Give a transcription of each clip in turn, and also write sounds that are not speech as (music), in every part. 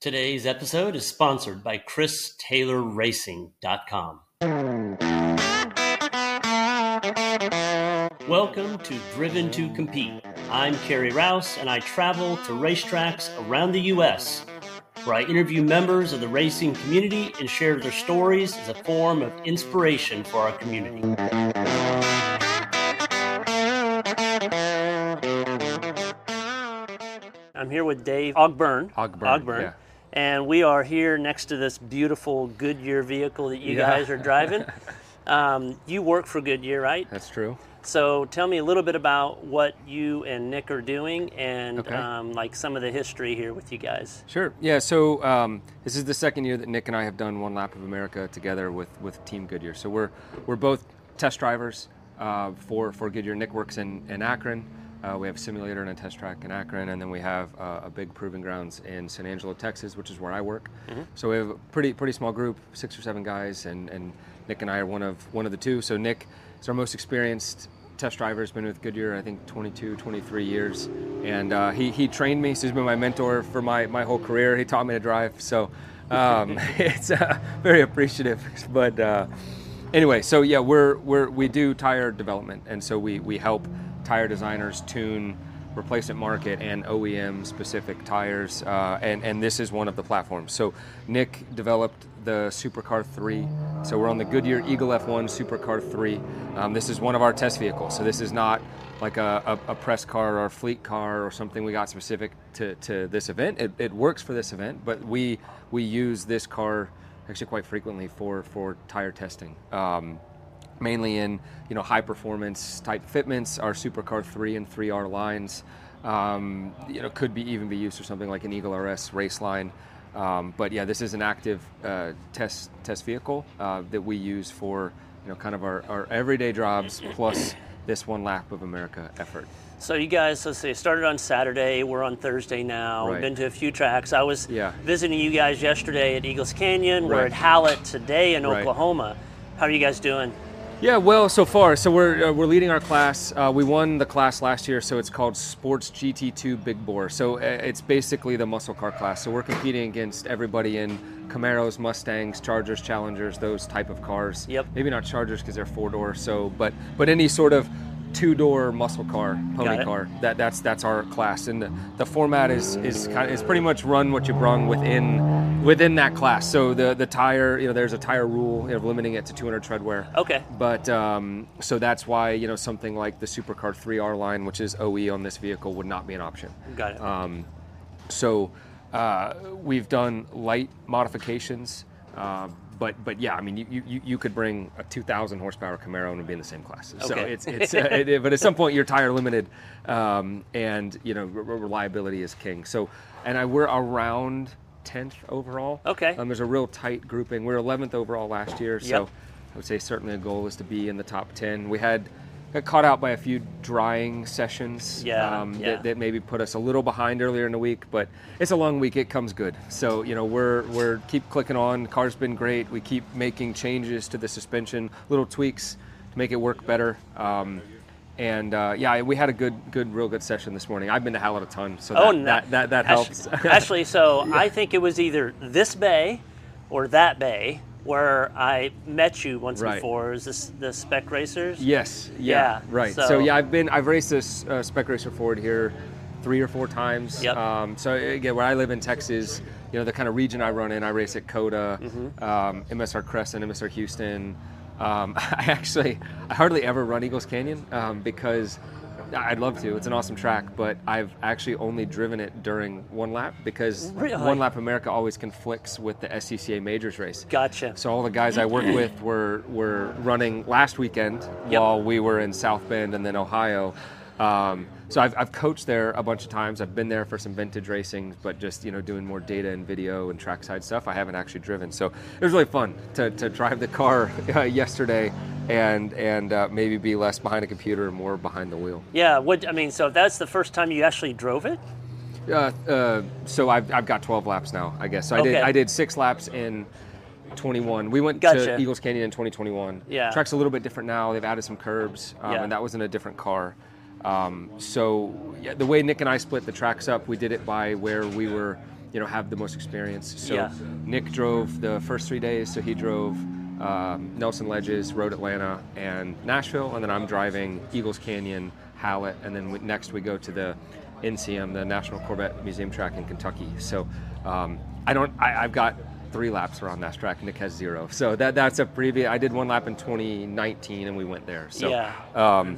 Today's episode is sponsored by ChrisTaylorRacing.com. Welcome to Driven to Compete. I'm Carey Rouse, and I travel to racetracks around the U.S. where I interview members of the racing community and share their stories as a form of inspiration for our community. I'm here with Dave Ogburn. Ogburn, Ogburn. yeah. And we are here next to this beautiful Goodyear vehicle that you Yeah. guys are driving. (laughs) um, you work for Goodyear, right? That's true. So tell me a little bit about what you and Nick are doing and Okay. um, like some of the history here with you guys. Sure. Yeah. So um, this is the second year that Nick and I have done one lap of America together with with Team Goodyear. So we're we're both test drivers uh, for for Goodyear. Nick works in in Akron. Uh, we have a simulator and a test track in Akron, and then we have uh, a big proving grounds in San Angelo, Texas, which is where I work. So we have a pretty pretty small group, six or seven guys, and, and Nick and I are one of one of the two. So Nick is our most experienced test driver. Has been with Goodyear, I think, 22, 23 years, and uh, he he trained me. So he's been my mentor for my my whole career. He taught me to drive. So um, (laughs) (laughs) it's uh, very appreciative, (laughs) but. Uh, anyway, so yeah, we're, we're we do tire development, and so we we help tire designers tune replacement market and OEM specific tires, uh, and and this is one of the platforms. So Nick developed the Supercar 3. So we're on the Goodyear Eagle F1 Supercar 3. Um, this is one of our test vehicles. So this is not like a, a, a press car or a fleet car or something we got specific to, to this event. It, it works for this event, but we we use this car actually quite frequently for for tire testing. Um, mainly in you know high performance type fitments, our Supercar 3 and 3R lines. Um, you know, could be even be used for something like an Eagle RS race line. Um, but yeah, this is an active uh, test test vehicle uh, that we use for you know kind of our, our everyday jobs plus this one lap of America effort. So you guys, let's see, started on Saturday. We're on Thursday now. Right. Been to a few tracks. I was Yeah. visiting you guys yesterday at Eagles Canyon. We're at Hallett today in Right. Oklahoma. How are you guys doing? Yeah, well, so far, so we're uh, we're leading our class. Uh, we won the class last year, so it's called Sports GT2 Big Bore. So uh, it's basically the muscle car class. So we're competing against everybody in Camaros, Mustangs, Chargers, Challengers, those type of cars. Yep. Maybe not Chargers because they're four door. So, but but any sort of two door muscle car, pony car. That that's that's our class, and the, the format is is kind of, is pretty much run what you brung within within that class. So the the tire, you know, there's a tire rule you know, limiting it to 200 tread wear. Okay. But um, so that's why you know something like the Supercar 3R line, which is OE on this vehicle, would not be an option. Got it. Um, so uh, we've done light modifications, uh, but but yeah, I mean you, you, you could bring a 2,000 horsepower Camaro and be in the same class. So Okay. it's it's uh, it, but at some point you're tire limited, um, and you know re- reliability is king. So and I we're around 10th overall. Okay. Um, there's a real tight grouping. We are 11th overall last year, so Yep. I would say certainly a goal is to be in the top 10. We had got caught out by a few drying sessions Yeah, um, yeah. That, that maybe put us a little behind earlier in the week, but it's a long week. It comes good. So you know we're we're keep clicking on. Car's been great. We keep making changes to the suspension, little tweaks to make it work better. Um, and uh, yeah, we had a good, good, real good session this morning. I've been to Hallett a ton, so that, Oh, no. that, that, that helps. Actually, (laughs) actually, so I think it was either this bay or that bay where I met you once Right. before. Is this the Spec Racers? Yes. Yeah. Yeah, Right. So, so- yeah, I've been I've raced this uh, Spec Racer Ford here three or four times. Yep. Um, so again, where I live in Texas, you know, the kind of region I run in, I race at COTA, Mm-hmm. um, MSR Cresson, MSR Houston. Um, (laughs) I actually I hardly ever run Eagles Canyon um, because. I'd love to. It's an awesome track, but I've actually only driven it during one lap because Really? one lap America always conflicts with the SCCA Majors race. Gotcha. So all the guys I work (clears throat) with were were running last weekend Yep. while we were in South Bend and then Ohio. Um, so I've, I've coached there a bunch of times. I've been there for some vintage racing, but just you know doing more data and video and trackside stuff. I haven't actually driven, so it was really fun to, to drive the car (laughs) uh, yesterday and and uh, maybe be less behind a computer and more behind the wheel. Yeah. What I mean, so if that's the first time you actually drove it. Uh, uh, so I've, I've got 12 laps now, I guess. So I did I did six laps in 21. We went Gotcha. to Eagles Canyon in 2021. Yeah. Track's a little bit different now. They've added some curbs, um, Yeah. and that was in a different car. Um, so yeah, the way Nick and I split the tracks up, we did it by where we were you know have the most experience. So Yeah. Nick drove the first three days. So he drove um, Nelson Ledges, Road Atlanta, and Nashville, and then I'm driving Eagles Canyon, Hallett, and then we, next we go to the NCM, the National Corvette Museum track in Kentucky. So um, I don't. I, I've got three laps around that track. Nick has zero. So that that's a previous. I did one lap in 2019, and we went there. So Yeah. um,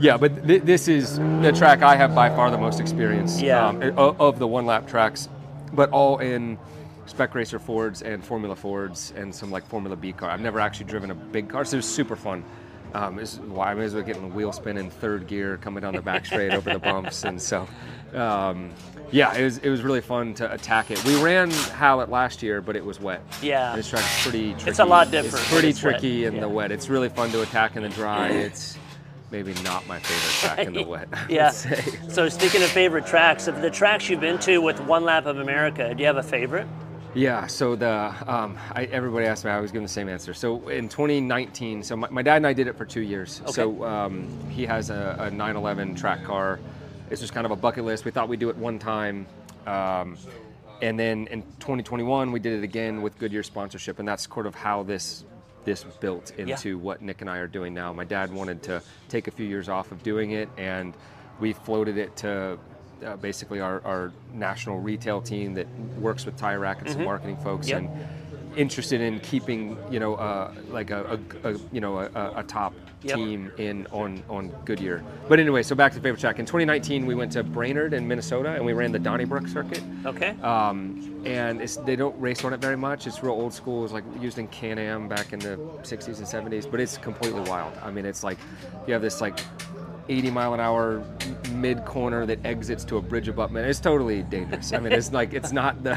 yeah, but th- this is the track I have by far the most experience Yeah. um, o- of the one lap tracks, but all in spec racer Fords and Formula Fords and some like Formula B car. I've never actually driven a big car, so it was super fun. Um, is why I may as well getting the wheel spin in third gear, coming down the back straight over the bumps, and so um, yeah, it was it was really fun to attack it. We ran Hallett last year, but it was wet. Yeah. This track's pretty tricky. It's a lot different It's pretty it's wet. tricky in Yeah. the wet. It's really fun to attack in the dry. It's maybe not my favorite track in the (laughs) wet. Yeah. So speaking of favorite tracks, of the tracks you've been to with One Lap of America, do you have a favorite? Yeah, so the um, I, everybody asked me, I was giving the same answer. So in 2019, so my, my dad and I did it for two years. Okay. So um, he has a, a 911 track car. It's just kind of a bucket list. We thought we'd do it one time. Um, and then in 2021, we did it again with Goodyear sponsorship, and that's sort of how this this built into what Nick and I are doing now. My dad wanted to take a few years off of doing it, and we floated it to uh, basically our, our national retail team that works with Tire Rack and some marketing folks, Yep. and interested in keeping you know uh, like a, a, a you know a, a top Yep. team in on on Goodyear. But anyway, so back to favorite track. In 2019, we went to Brainerd in Minnesota, and we ran the Donnybrook circuit. Okay. Um, and it's, they don't race on it very much. It's real old school. It's like used in Can-Am back in the 60s and 70s, but it's completely wild. I mean, it's like you have this like 80 mile an hour mid corner that exits to a bridge abutment. It's totally dangerous. I mean, it's like it's not the.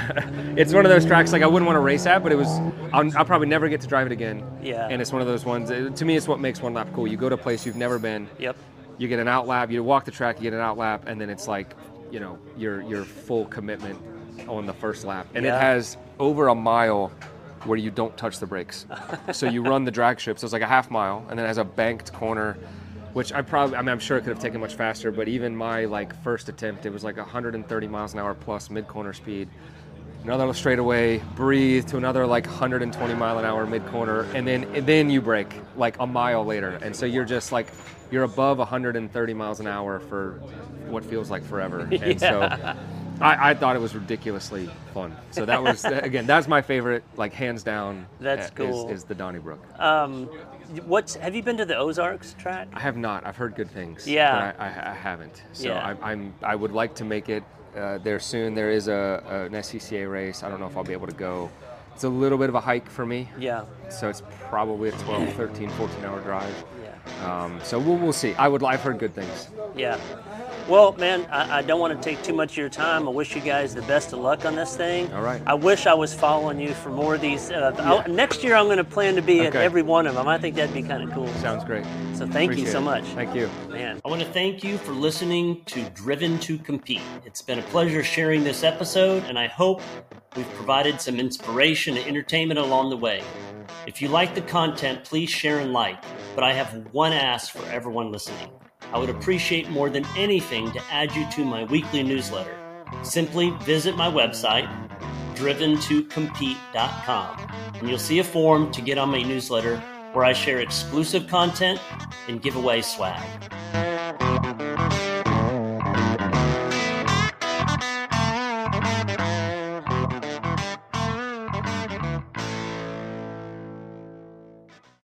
(laughs) It's one of those tracks like I wouldn't want to race at, but it was. I'll, I'll probably never get to drive it again. Yeah. And it's one of those ones. uh, To me, it's what makes one lap cool. You go to a place you've never been Yep. you get an out lap, you walk the track, you get an out lap, and then it's like, you know, your your full commitment on the first lap. And Yeah. it has over a mile where you don't touch the brakes. so you run the drag strip, so it's like a half mile, and then it has a banked corner, which I probably, I mean, I'm sure it could have taken much faster, but even my like first attempt, it was like 130 miles an hour plus mid corner speed. Another straightaway, breathe to another like 120 mile an hour mid corner, and then and then you brake like a mile later, and so you're just like you're above 130 miles an hour for what feels like forever, and so (laughs) I, I thought it was ridiculously fun. So that was (laughs) again that's my favorite, like hands down. That's uh, cool. Is, is the Donnybrook. Um, what's have you been to the Ozarks track? I have not. I've heard good things. Yeah. but I, I, I haven't. So Yeah. I, I'm. I would like to make it uh, there soon. There is a, a an SCCA race. I don't know if I'll be able to go. It's a little bit of a hike for me. Yeah. So it's probably a 12, 13, 14 hour drive. Yeah. Um, so we'll, we'll see. I would. I've heard good things. Yeah. Well, man, I, I don't want to take too much of your time. I wish you guys the best of luck on this thing. All right. I wish I was following you for more of these. Uh, I'll- next year, I'm going to plan to be at every one of them. I think that'd be kind of cool. Sounds great. So thank you Appreciate so it. much. Thank you. Man. I want to thank you for listening to Driven to Compete. It's been a pleasure sharing this episode, and I hope we've provided some inspiration and entertainment along the way. If you like the content, please share and like. But I have one ask for everyone listening. I would appreciate more than anything to add you to my weekly newsletter. Simply visit my website, driventocompete.com, and you'll see a form to get on my newsletter where I share exclusive content and give away swag.